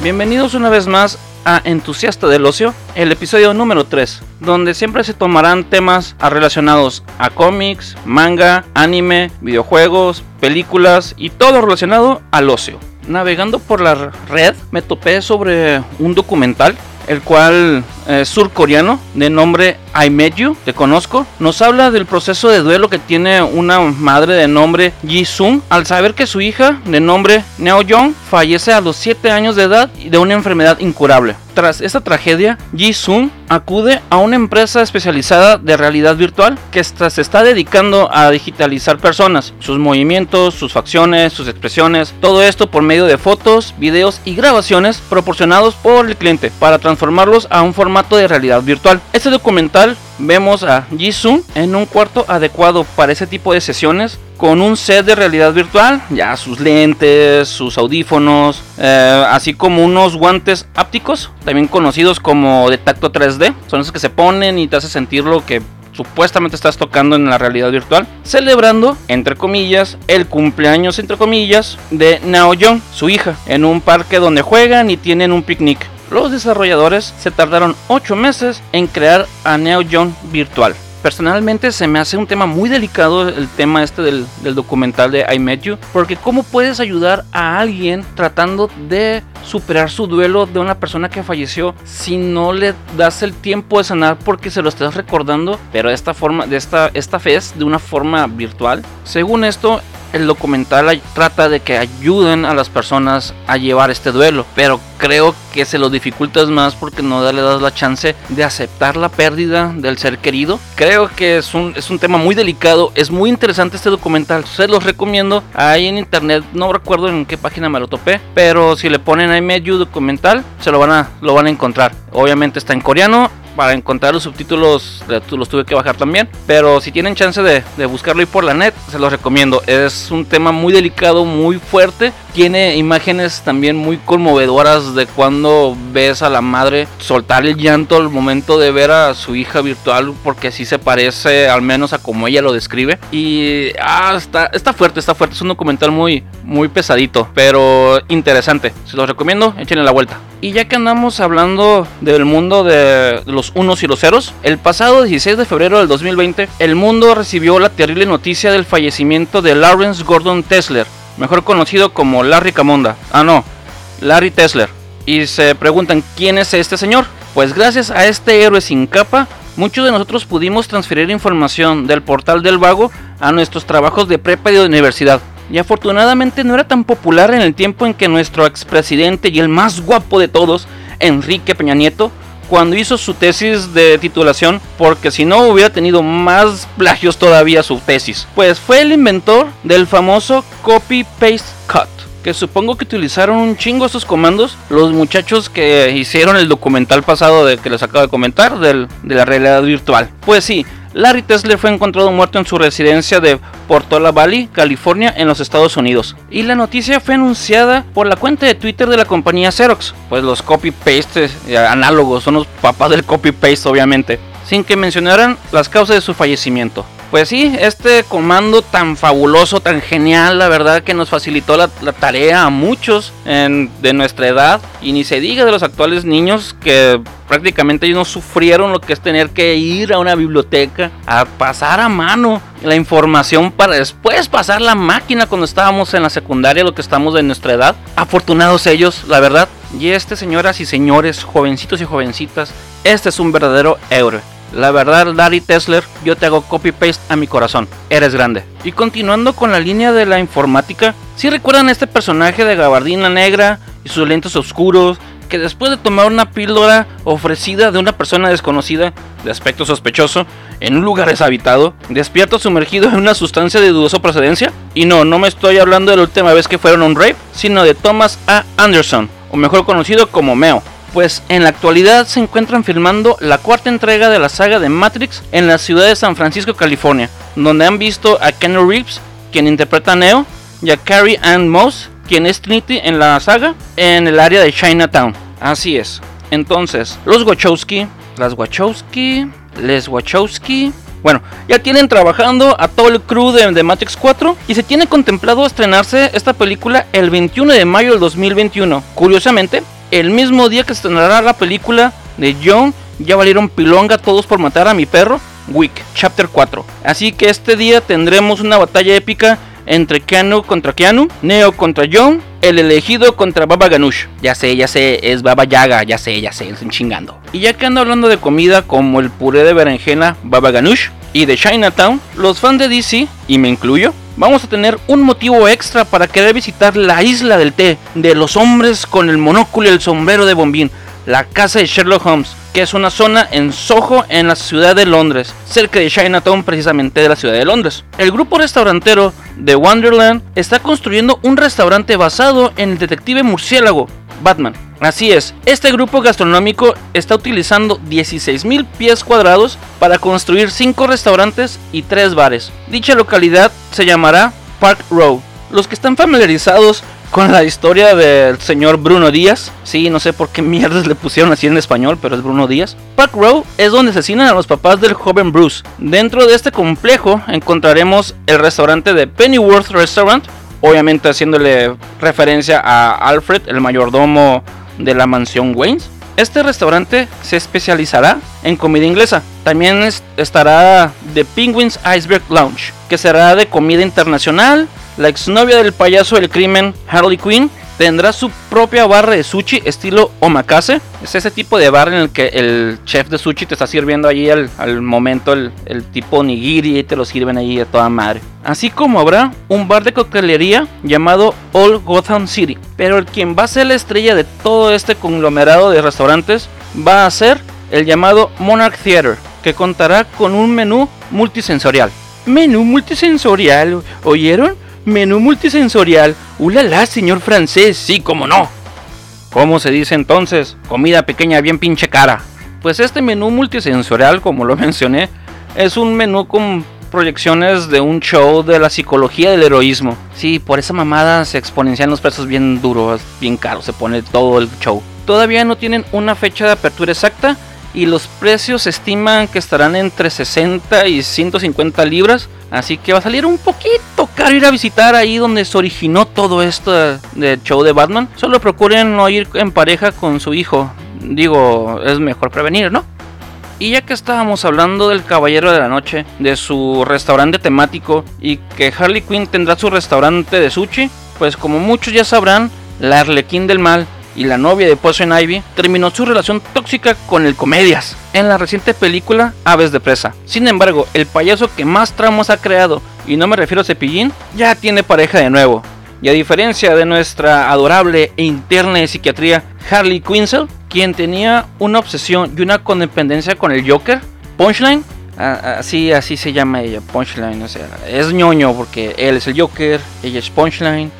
Bienvenidos una vez más a Entusiasta del Ocio, el episodio número 3, donde siempre se tomarán temas relacionados a cómics, manga, anime, videojuegos, películas y todo relacionado al ocio. Navegando por la red me topé sobre un documental el cual es surcoreano de nombre I Met You, te conozco, nos habla del proceso de duelo que tiene una madre de nombre Ji Sung al saber que su hija de nombre Neo Young fallece a los 7 años de edad de una enfermedad incurable. Tras esta tragedia, Ji Sung acude a una empresa especializada de realidad virtual que se está dedicando a digitalizar personas, sus movimientos, sus facciones, sus expresiones, todo esto por medio de fotos, videos y grabaciones proporcionados por el cliente para transformarlos a un formato de realidad virtual. Este documental vemos a Jisoo en un cuarto adecuado para ese tipo de sesiones con un set de realidad virtual, ya sus lentes, sus audífonos, eh, así como unos guantes ápticos, también conocidos como de tacto 3D, son esos que se ponen y te hace sentir lo que supuestamente estás tocando en la realidad virtual, celebrando, entre comillas, el cumpleaños, entre comillas, de Nao Young, su hija, en un parque donde juegan y tienen un picnic. Los desarrolladores se tardaron 8 meses en crear a Neo John virtual. Personalmente se me hace un tema muy delicado el tema este del, documental de I Met You, porque cómo puedes ayudar a alguien tratando de superar su duelo de una persona que falleció si no le das el tiempo de sanar porque se lo estás recordando, pero de esta forma, de esta, esta vez de una forma virtual. Según esto, el documental trata de que ayuden a las personas a llevar este duelo, pero creo que se lo dificultas más porque no le das la chance de aceptar la pérdida del ser querido. Creo que es un, es un tema muy delicado, es muy interesante este documental, se los recomiendo. Ahí en internet, no recuerdo en qué página me lo topé, pero si le ponen ahí medio documental, se lo van a, lo van a encontrar. Obviamente está en coreano para encontrar los subtítulos los tuve que bajar también. Pero si tienen chance de, buscarlo ahí por la net, se los recomiendo. Es un tema muy delicado, muy fuerte. Tiene imágenes también muy conmovedoras de cuando ves a la madre soltar el llanto al momento de ver a su hija virtual, porque así se parece al menos a como ella lo describe. Y ah, está, está fuerte, está fuerte. Es un documental muy, muy pesadito, pero interesante. Se los recomiendo, échenle la vuelta. Y ya que andamos hablando del mundo de los unos y los ceros, el pasado 16 de febrero del 2020, el mundo recibió la terrible noticia del fallecimiento de Lawrence Gordon Tesler, mejor conocido como Larry Camonda. Ah, no, Larry Tesler. Y se preguntan, ¿quién es este señor? Pues gracias a este héroe sin capa, muchos de nosotros pudimos transferir información del portal del vago a nuestros trabajos de prepa y de universidad y afortunadamente no era tan popular en el tiempo en que nuestro expresidente y el más guapo de todos, Enrique Peña Nieto, cuando hizo su tesis de titulación, porque si no hubiera tenido más plagios todavía su tesis. Pues fue el inventor del famoso copy paste cut. Que supongo que utilizaron un chingo estos comandos los muchachos que hicieron el documental pasado de que les acabo de comentar de la realidad virtual. Pues sí, Larry Tesler fue encontrado muerto en su residencia de Portola Valley, California, en los Estados Unidos. Y la noticia fue anunciada por la cuenta de Twitter de la compañía Xerox, pues los copy-paste eh, análogos son los papás del copy-paste obviamente, sin que mencionaran las causas de su fallecimiento. Pues sí, este comando tan fabuloso, tan genial, la verdad que nos facilitó la, tarea a muchos de nuestra edad y ni se diga de los actuales niños que prácticamente ellos no sufrieron lo que es tener que ir a una biblioteca a pasar a mano la información para después pasar la máquina cuando estábamos en la secundaria, lo que estamos de nuestra edad. Afortunados ellos, la verdad. Y este, señoras y señores, jovencitos y jovencitas, este es un verdadero héroe. La verdad, Larry Tesler, yo te hago copy-paste a mi corazón. Eres grande. Y continuando con la línea de la informática, si recuerdan este personaje de gabardina negra y sus lentes oscuros, que después de tomar una píldora ofrecida de una persona desconocida, de aspecto sospechoso, en un lugar deshabitado, despierta sumergido en una sustancia de dudosa procedencia? Y no, no me estoy hablando de la última vez que fueron a un rape, sino de Thomas A. Anderson, o mejor conocido como Meo pues en la actualidad se encuentran filmando la cuarta entrega de la saga de Matrix en la ciudad de San Francisco, California, donde han visto a Ken Reeves, quien interpreta a Neo, y a Carrie Ann Moss, quien es Trinity en la saga, en el área de Chinatown. Así es. Entonces, los Wachowski, las Wachowski, les Wachowski, bueno, ya tienen trabajando a todo el crew de, Matrix 4 y se tiene contemplado estrenarse esta película el 21 de mayo del 2021. Curiosamente, el mismo día que estrenará la película de John, ya valieron pilonga todos por matar a mi perro, Wick, Chapter 4. Así que este día tendremos una batalla épica entre Keanu contra Keanu, Neo contra John, el elegido contra Baba Ganoush. Ya sé, ya sé, es Baba Yaga, ya sé, ya sé, están chingando. Y ya que ando hablando de comida como el puré de berenjena Baba Ganoush y de Chinatown, los fans de DC, y me incluyo, vamos a tener un motivo extra para querer visitar la isla del té, de los hombres con el monóculo y el sombrero de bombín, la casa de Sherlock Holmes, que es una zona en Soho, en la ciudad de Londres, cerca de Chinatown, precisamente de la ciudad de Londres. El grupo restaurantero de Wonderland está construyendo un restaurante basado en el detective murciélago Batman. Así es, este grupo gastronómico está utilizando 16.000 pies cuadrados para construir 5 restaurantes y 3 bares. Dicha localidad se llamará Park Row. Los que están familiarizados con la historia del señor Bruno Díaz. Sí, no sé por qué mierdas le pusieron así en español, pero es Bruno Díaz. Park Row es donde asesinan a los papás del joven Bruce. Dentro de este complejo encontraremos el restaurante de Pennyworth Restaurant, obviamente haciéndole referencia a Alfred, el mayordomo de la mansión Waynes. Este restaurante se especializará en comida inglesa. También estará The Penguins Iceberg Lounge, que será de comida internacional. La exnovia del payaso del crimen, Harley Quinn, tendrá su propia barra de sushi estilo omakase. Es ese tipo de bar en el que el chef de sushi te está sirviendo allí al, momento el, tipo nigiri y te lo sirven allí de toda madre. Así como habrá un bar de coctelería llamado Old Gotham City. Pero el quien va a ser la estrella de todo este conglomerado de restaurantes va a ser el llamado Monarch Theater, que contará con un menú multisensorial. Menú multisensorial, ¿oyeron? Menú multisensorial. ¡Ulala, señor francés! Sí, como no. ¿Cómo se dice entonces? Comida pequeña bien pinche cara. Pues este menú multisensorial, como lo mencioné, es un menú con proyecciones de un show de la psicología del heroísmo. Sí, por esa mamada se exponencian los precios bien duros, bien caros, se pone todo el show. Todavía no tienen una fecha de apertura exacta, y los precios se estiman que estarán entre 60 y 150 libras. Así que va a salir un poquito caro ir a visitar ahí donde se originó todo esto del show de Batman. Solo procuren no ir en pareja con su hijo. Digo, es mejor prevenir, ¿no? Y ya que estábamos hablando del Caballero de la Noche, de su restaurante temático y que Harley Quinn tendrá su restaurante de sushi, pues como muchos ya sabrán, la Arlequín del Mal y la novia de Poison Ivy terminó su relación tóxica con el Comedias en la reciente película Aves de Presa. Sin embargo, el payaso que más tramos ha creado, y no me refiero a Cepillín, ya tiene pareja de nuevo. Y a diferencia de nuestra adorable e interna de psiquiatría Harley Quinzel, quien tenía una obsesión y una codependencia con el Joker, Punchline, así, así se llama ella, Punchline, o sea, es ñoño porque él es el Joker, ella es Punchline,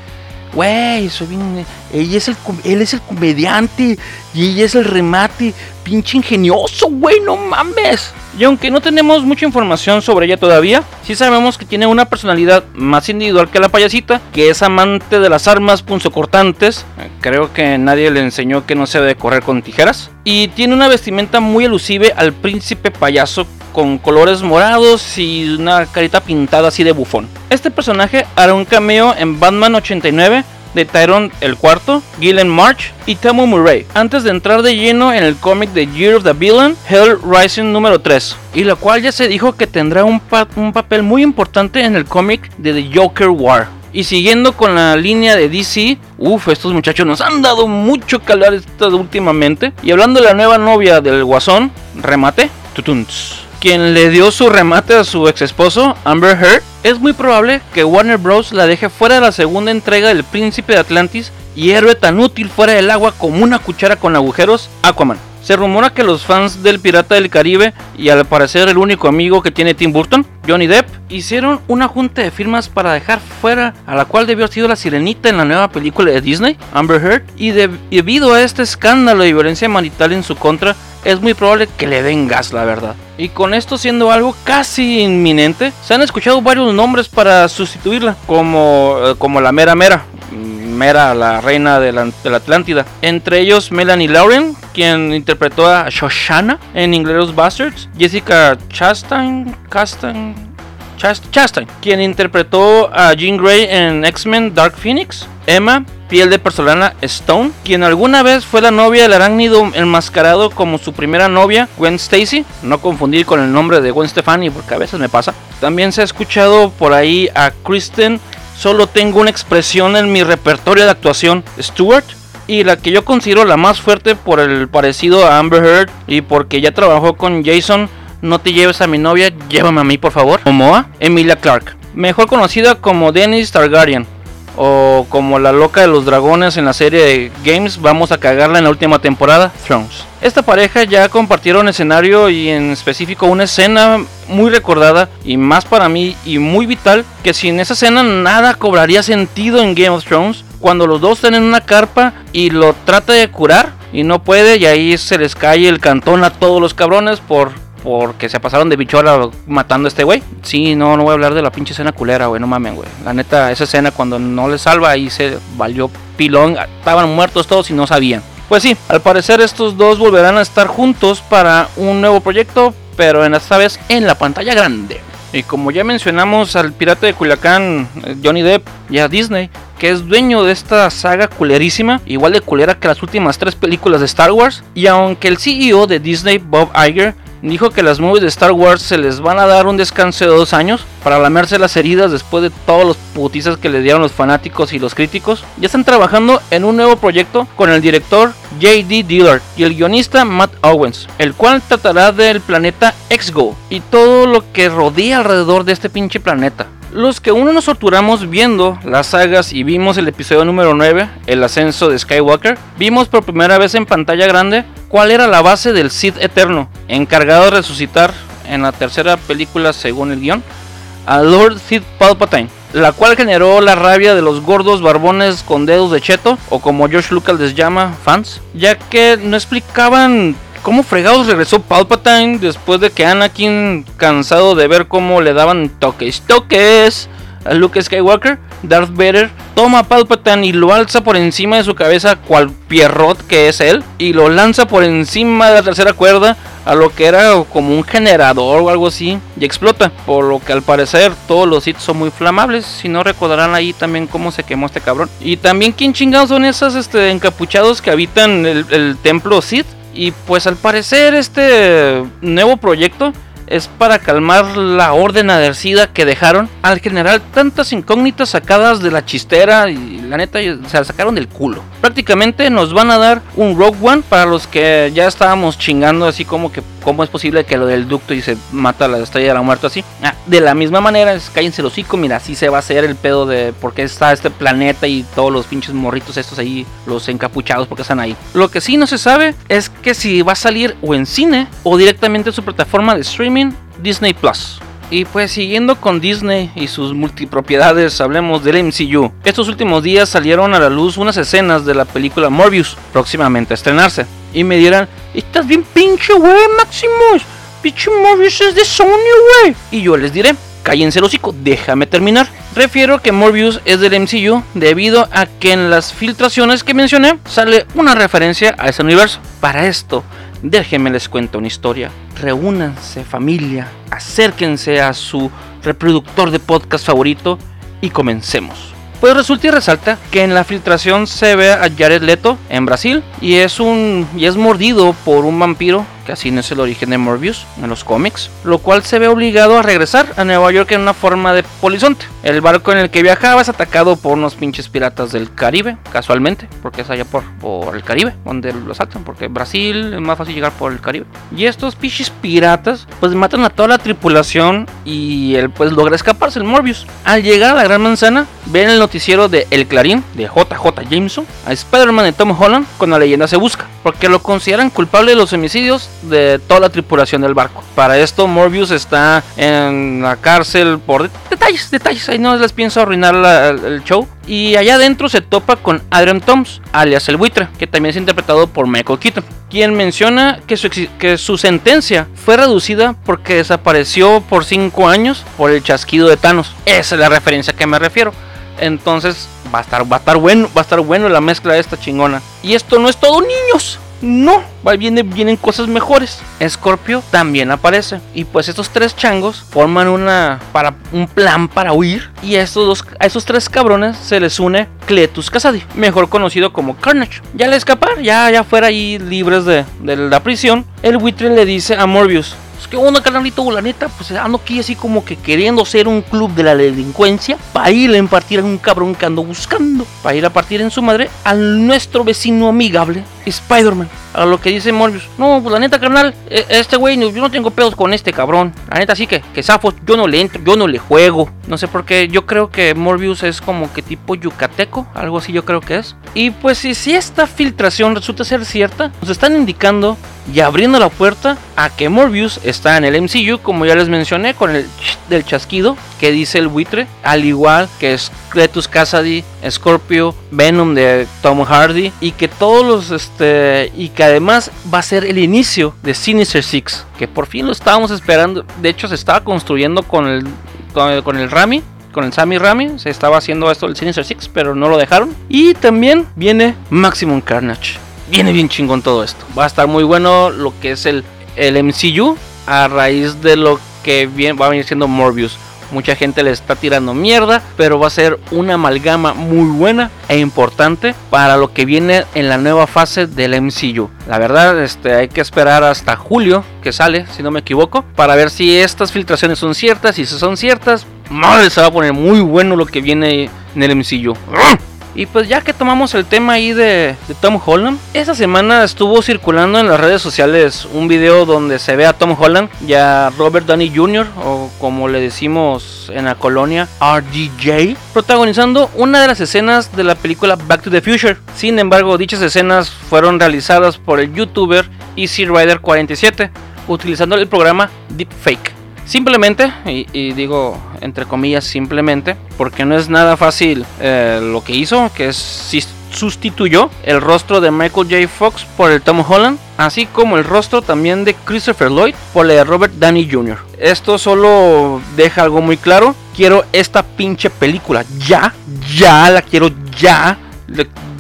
Güey, soy bien. Es él es el comediante y ella es el remate. Pinche ingenioso, güey, no mames. Y aunque no tenemos mucha información sobre ella todavía, sí sabemos que tiene una personalidad más individual que la payasita, que es amante de las armas punzocortantes. Creo que nadie le enseñó que no se debe correr con tijeras. Y tiene una vestimenta muy elusive al príncipe payaso con colores morados y una carita pintada así de bufón. Este personaje hará un cameo en Batman 89 de Tyrone el cuarto, Gillen March y Tamu Murray, antes de entrar de lleno en el cómic de Year of the Villain, Hell Rising número 3, y la cual ya se dijo que tendrá un, un papel muy importante en el cómic de The Joker War. Y siguiendo con la línea de DC, uff, estos muchachos nos han dado mucho calor últimamente. Y hablando de la nueva novia del Guasón, remate, tutuns quien le dio su remate a su ex esposo, Amber Heard, es muy probable que Warner Bros. la deje fuera de la segunda entrega del Príncipe de Atlantis y héroe tan útil fuera del agua como una cuchara con agujeros, Aquaman. Se rumora que los fans del Pirata del Caribe y al parecer el único amigo que tiene Tim Burton, Johnny Depp, hicieron una junta de firmas para dejar fuera a la cual debió haber la sirenita en la nueva película de Disney, Amber Heard, y debido a este escándalo de violencia marital en su contra, es muy probable que le den gas, la verdad. Y con esto siendo algo casi inminente, se han escuchado varios nombres para sustituirla, como, eh, como la mera mera. Mera, la reina de la, Atlántida. Entre ellos Melanie Lauren, quien interpretó a Shoshana en Inglourious Bastards. Jessica Chastain, Chastain, quien interpretó a Jean Grey en X-Men Dark Phoenix. Emma, piel de porcelana Stone, quien alguna vez fue la novia del arácnido enmascarado como su primera novia, Gwen Stacy, no confundir con el nombre de Gwen Stefani porque a veces me pasa. También se ha escuchado por ahí a Kristen, solo tengo una expresión en mi repertorio de actuación, Stewart, y la que yo considero la más fuerte por el parecido a Amber Heard y porque ya trabajó con Jason, no te lleves a mi novia, llévame a mí por favor. Momoa, Emilia Clark, mejor conocida como Dennis Targaryen o como la loca de los dragones en la serie de Games, vamos a cagarla en la última temporada, Thrones. Esta pareja ya compartieron escenario y en específico una escena muy recordada y más para mí y muy vital que sin esa escena nada cobraría sentido en Game of Thrones cuando los dos tienen una carpa y lo trata de curar y no puede y ahí se les cae el cantón a todos los cabrones por porque se pasaron de bichola matando a este güey. Sí, no, no voy a hablar de la pinche escena culera, güey, no mamen, güey. La neta, esa escena cuando no le salva ahí se valió pilón. Estaban muertos todos y no sabían. Pues sí, al parecer estos dos volverán a estar juntos para un nuevo proyecto, pero en esta vez en la pantalla grande. Y como ya mencionamos al pirata de Culiacán, eh, Johnny Depp, y a Disney, que es dueño de esta saga culerísima, igual de culera que las últimas tres películas de Star Wars, y aunque el CEO de Disney, Bob Iger, dijo que las movies de Star Wars se les van a dar un descanso de dos años para lamerse las heridas después de todos los putizas que le dieron los fanáticos y los críticos. Ya están trabajando en un nuevo proyecto con el director J.D. Dillard y el guionista Matt Owens, el cual tratará del planeta Exgo y todo lo que rodea alrededor de este pinche planeta. Los que uno nos torturamos viendo las sagas y vimos el episodio número 9, el ascenso de Skywalker, vimos por primera vez en pantalla grande cuál era la base del Sith Eterno, encargado de resucitar en la tercera película según el guion, a Lord Sith Palpatine, la cual generó la rabia de los gordos barbones con dedos de cheto, o como George Lucas les llama, fans, ya que no explicaban ¿Cómo fregados regresó Palpatine después de que Anakin, cansado de ver cómo le daban toques, toques a Luke Skywalker, Darth Vader toma a Palpatine y lo alza por encima de su cabeza cual Pierrot que es él y lo lanza por encima de la tercera cuerda a lo que era como un generador o algo así y explota, por lo que al parecer todos los Sith son muy flamables, si no recordarán ahí también cómo se quemó este cabrón. Y también quién chingados son esos este, encapuchados que habitan el, el templo Sith y pues al parecer este nuevo proyecto es para calmar la orden adhercida que dejaron al general tantas incógnitas sacadas de la chistera y la neta se la sacaron del culo. Prácticamente nos van a dar un Rogue One para los que ya estábamos chingando así como que cómo es posible que lo del ducto y se mata la estrella de la muerte así. Ah, de la misma manera, es, cállense los hocico, mira, así se va a hacer el pedo de por qué está este planeta y todos los pinches morritos estos ahí, los encapuchados porque están ahí. Lo que sí no se sabe es que si va a salir o en cine o directamente en su plataforma de streaming Disney Plus. Y pues siguiendo con Disney y sus multipropiedades, hablemos del MCU. Estos últimos días salieron a la luz unas escenas de la película Morbius, próximamente a estrenarse. Y me dirán, estás bien pinche, güey, Maximus. Pinche Morbius es de Sony, güey. Y yo les diré, cállense el hocico, déjame terminar. Refiero que Morbius es del MCU debido a que en las filtraciones que mencioné sale una referencia a ese universo. Para esto, déjenme les cuento una historia reúnanse familia, acérquense a su reproductor de podcast favorito y comencemos. Pues resulta y resalta que en la filtración se ve a Jared Leto en Brasil y es un y es mordido por un vampiro que así no es el origen de Morbius en los cómics, lo cual se ve obligado a regresar a Nueva York en una forma de polizonte. El barco en el que viajaba es atacado por unos pinches piratas del Caribe, casualmente, porque es allá por, por el Caribe, donde lo saltan, porque Brasil es más fácil llegar por el Caribe. Y estos pinches piratas pues matan a toda la tripulación y él pues logra escaparse, el Morbius. Al llegar a la Gran Manzana, ven el noticiero de El Clarín, de JJ Jameson, a Spider-Man de Tom Holland, con la leyenda se busca, porque lo consideran culpable de los homicidios de toda la tripulación del barco. Para esto Morbius está en la cárcel por detalles, detalles, ahí no les pienso arruinar el show. Y allá adentro se topa con Adrian Toms, alias el buitre, que también es interpretado por Michael Keaton, quien menciona que su, sentencia fue reducida porque desapareció por 5 años por el chasquido de Thanos. Esa es la referencia a que me refiero. Entonces va a estar, va a estar bueno, va a estar bueno la mezcla de esta chingona. Y esto no es todo, niños No, vienen, vienen cosas mejores. Scorpio también aparece. Y pues estos tres changos forman una para un plan para huir. Y a estos, dos, a esos tres cabrones se les une Cletus Kasady, mejor conocido como Carnage. Ya al escapar, ya, ya fuera ahí libres de, de la prisión, el buitre le dice a Morbius, que onda, carnalito, la neta, pues ando aquí así como que queriendo ser un club de la delincuencia para ir a partir a un cabrón que ando buscando, para ir a partir en su madre al nuestro vecino amigable, Spider-Man. A lo que dice Morbius, no, pues la neta, carnal, e, este güey, yo no tengo pedos con este cabrón. La neta, sí que, que Zafos, yo no le entro, yo no le juego. No sé por qué, yo creo que Morbius es como que tipo yucateco, algo así yo creo que es. Y pues si, si esta filtración resulta ser cierta, nos están indicando y abriendo la puerta a que Morbius está en el MCU, como ya les mencioné, con el del chasquido que dice el buitre, al igual que es Cletus Kasady, Scorpio, Venom de Tom Hardy y que todos los este y que además va a ser el inicio de Sinister Six, que por fin lo estábamos esperando, de hecho se estaba construyendo con el con el, Rami con el Sammy Rami. Se estaba haciendo esto el Sinister Six, pero no lo dejaron. Y también viene Maximum Carnage viene bien chingón todo esto. Va a estar muy bueno lo que es el, el MCU a raíz de lo que va a venir siendo Morbius. Mucha gente le está tirando mierda, pero va a ser una amalgama muy buena e importante para lo que viene en la nueva fase del MCU. La verdad, este, hay que esperar hasta julio que sale, si no me equivoco, para ver si estas filtraciones son ciertas. Y si son ciertas, madre, se va a poner muy bueno lo que viene en el MCU. Y pues ya que tomamos el tema ahí de, Tom Holland, esa semana estuvo circulando en las redes sociales un video donde se ve a Tom Holland y a Robert Downey Jr. o como le decimos en la colonia RDJ, protagonizando una de las escenas de la película Back to the Future. Sin embargo, dichas escenas fueron realizadas por el youtuber Easy Rider 47 utilizando el programa Deepfake. Simplemente, y, digo entre comillas simplemente, porque no es nada fácil eh, lo que hizo, que es sustituyó el rostro de Michael J. Fox por el Tom Holland, así como el rostro también de Christopher Lloyd por el de Robert Downey Jr. Esto solo deja algo muy claro. Quiero esta pinche película ya, ya la quiero ya.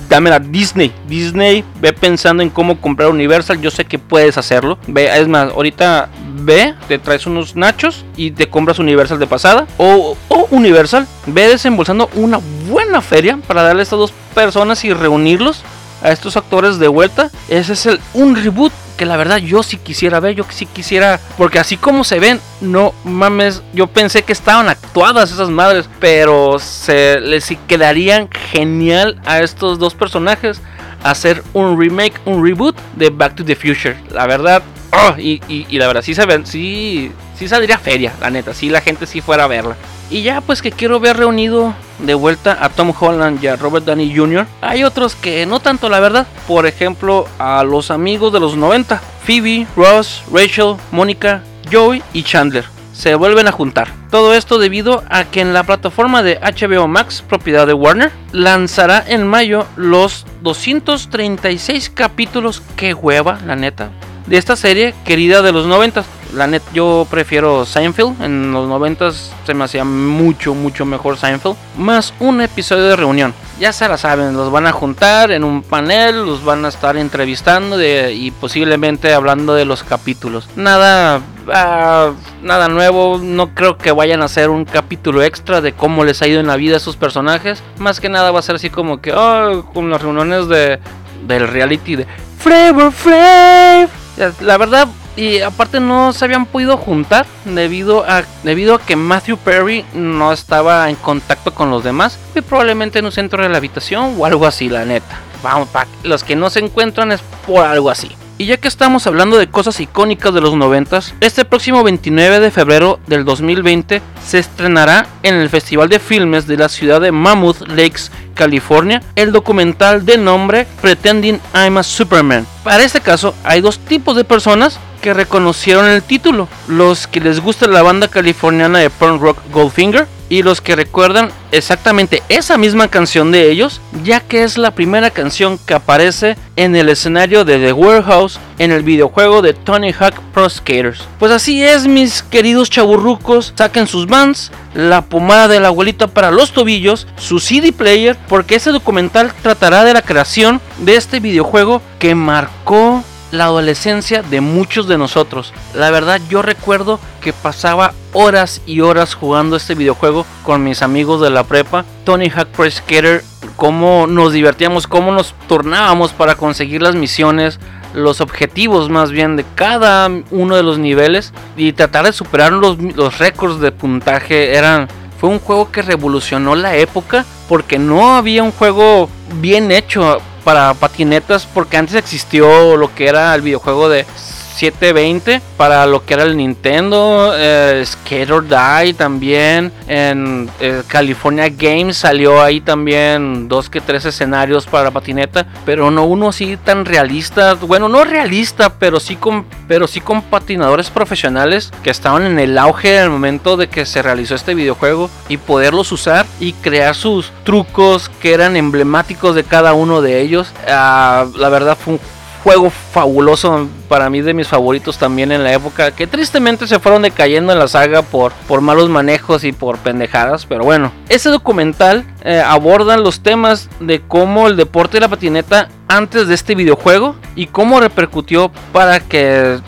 Dame la Disney. Disney, ve pensando en cómo comprar Universal. Yo sé que puedes hacerlo. Ve, es más, ahorita ve, te traes unos nachos y te compras Universal de pasada. O, Universal, ve desembolsando una buena feria para darle a estas dos personas y reunirlos a estos actores de vuelta. Ese es el, un reboot que la verdad yo sí quisiera ver, yo sí quisiera, porque así como se ven, no mames, yo pensé que estaban actuadas esas madres, pero se les quedarían genial a estos dos personajes hacer un remake, un reboot de Back to the Future. La verdad, oh, y, la verdad, sí se ven, sí, sí saldría feria, la neta, si la gente sí fuera a verla. Y ya pues que quiero ver reunido de vuelta a Tom Holland y a Robert Downey Jr. Hay otros que no tanto la verdad. Por ejemplo a los amigos de los 90. Phoebe, Ross, Rachel, Mónica, Joey y Chandler. Se vuelven a juntar. Todo esto debido a que en la plataforma de HBO Max, propiedad de Warner, lanzará en mayo los 236 capítulos. Que hueva, la neta de esta serie querida de los 90. La net, yo prefiero Seinfeld. En los 90 se me hacía mucho, mucho mejor Seinfeld. Más un episodio de reunión. Ya se la saben, los van a juntar en un panel, los van a estar entrevistando y posiblemente hablando de los capítulos. Nada, ah, nada nuevo. No creo que vayan a hacer un capítulo extra de cómo les ha ido en la vida a esos personajes. Más que nada va a ser así como que, oh, con las reuniones de del reality de Flavor Flav la verdad, y aparte no se habían podido juntar debido a, debido a que Matthew Perry no estaba en contacto con los demás. Y probablemente en un centro de la habitación o algo así, la neta. Vamos, para los que no se encuentran es por algo así. Y ya que estamos hablando de cosas icónicas de los 90, este próximo 29 de febrero del 2020 se estrenará en el Festival de Filmes de la ciudad de Mammoth Lakes, California, el documental de nombre Pretending I'm a Superman. Para este caso hay dos tipos de personas que reconocieron el título, los que les gusta la banda californiana de punk rock Goldfinger y los que recuerdan exactamente esa misma canción de ellos, ya que es la primera canción que aparece en el escenario de The Warehouse en el videojuego de Tony Hawk Pro Skaters. Pues así es, mis queridos chaburrucos, saquen sus bands, la pomada de la abuelita para los tobillos, su CD player, porque ese documental tratará de la creación de este videojuego que marcó la adolescencia de muchos de nosotros. La verdad yo recuerdo que pasaba horas y horas jugando este videojuego con mis amigos de la prepa. Tony Hawk Pro Skater, cómo nos divertíamos, cómo nos turnábamos para conseguir las misiones, los objetivos más bien de cada uno de los niveles y tratar de superar los, los récords de puntaje. Eran, fue un juego que revolucionó la época porque no había un juego bien hecho para patinetas porque antes existió lo que era el videojuego de 720 para lo que era el Nintendo, eh, or Die también, en eh, California Games salió ahí también dos que tres escenarios para patineta, pero no uno así tan realista, bueno no realista, pero sí con, pero sí con patinadores profesionales que estaban en el auge en el momento de que se realizó este videojuego y poderlos usar y crear sus trucos que eran emblemáticos de cada uno de ellos. Ah, la verdad fue un juego fabuloso para mí de mis favoritos también en la época que tristemente se fueron decayendo en la saga por, por malos manejos y por pendejadas pero bueno ese documental eh, aborda los temas de cómo el deporte de la patineta antes de este videojuego y cómo repercutió para que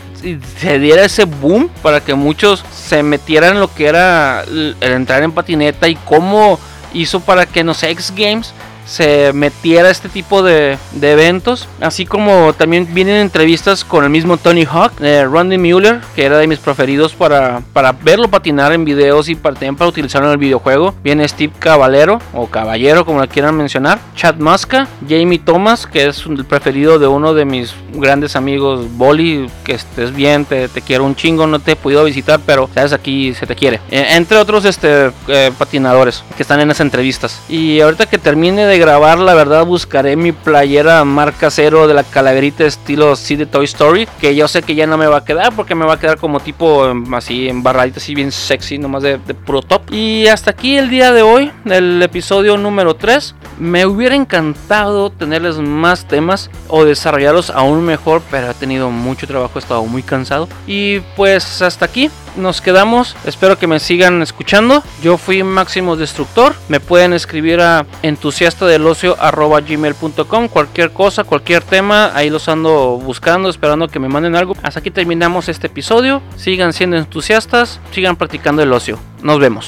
se diera ese boom para que muchos se metieran en lo que era el entrar en patineta y cómo hizo para que no sé X Games se metiera este tipo de, eventos. Así como también vienen entrevistas con el mismo Tony Hawk, eh, Randy Mueller, que era de mis preferidos para, para verlo patinar en videos y para, también para utilizarlo en el videojuego. Viene Steve Caballero, o Caballero, como lo quieran mencionar. Chad Muska, Jamie Thomas, que es el preferido de uno de mis grandes amigos, Bolly, que estés bien, te, quiero un chingo, no te he podido visitar, pero sabes, aquí se te quiere. Eh, entre otros este, eh, patinadores que están en las entrevistas. Y ahorita que termine de grabar, la verdad buscaré mi playera marca cero de la calaverita estilo sí de Toy Story, que yo sé que ya no me va a quedar porque me va a quedar como tipo em, así embarradita, así bien sexy, nomás de, de puro top. Y hasta aquí el día de hoy, el episodio número 3. Me hubiera encantado tenerles más temas o desarrollarlos aún mejor, pero he tenido mucho trabajo, he estado muy cansado. Y pues hasta aquí nos quedamos. Espero que me sigan escuchando. Yo fui Máximo Destructor. Me pueden escribir a entusiastadelocio.gmail.com Cualquier cosa, cualquier tema, ahí los ando buscando, esperando que me manden algo. Hasta aquí terminamos este episodio. Sigan siendo entusiastas, sigan practicando el ocio. Nos vemos.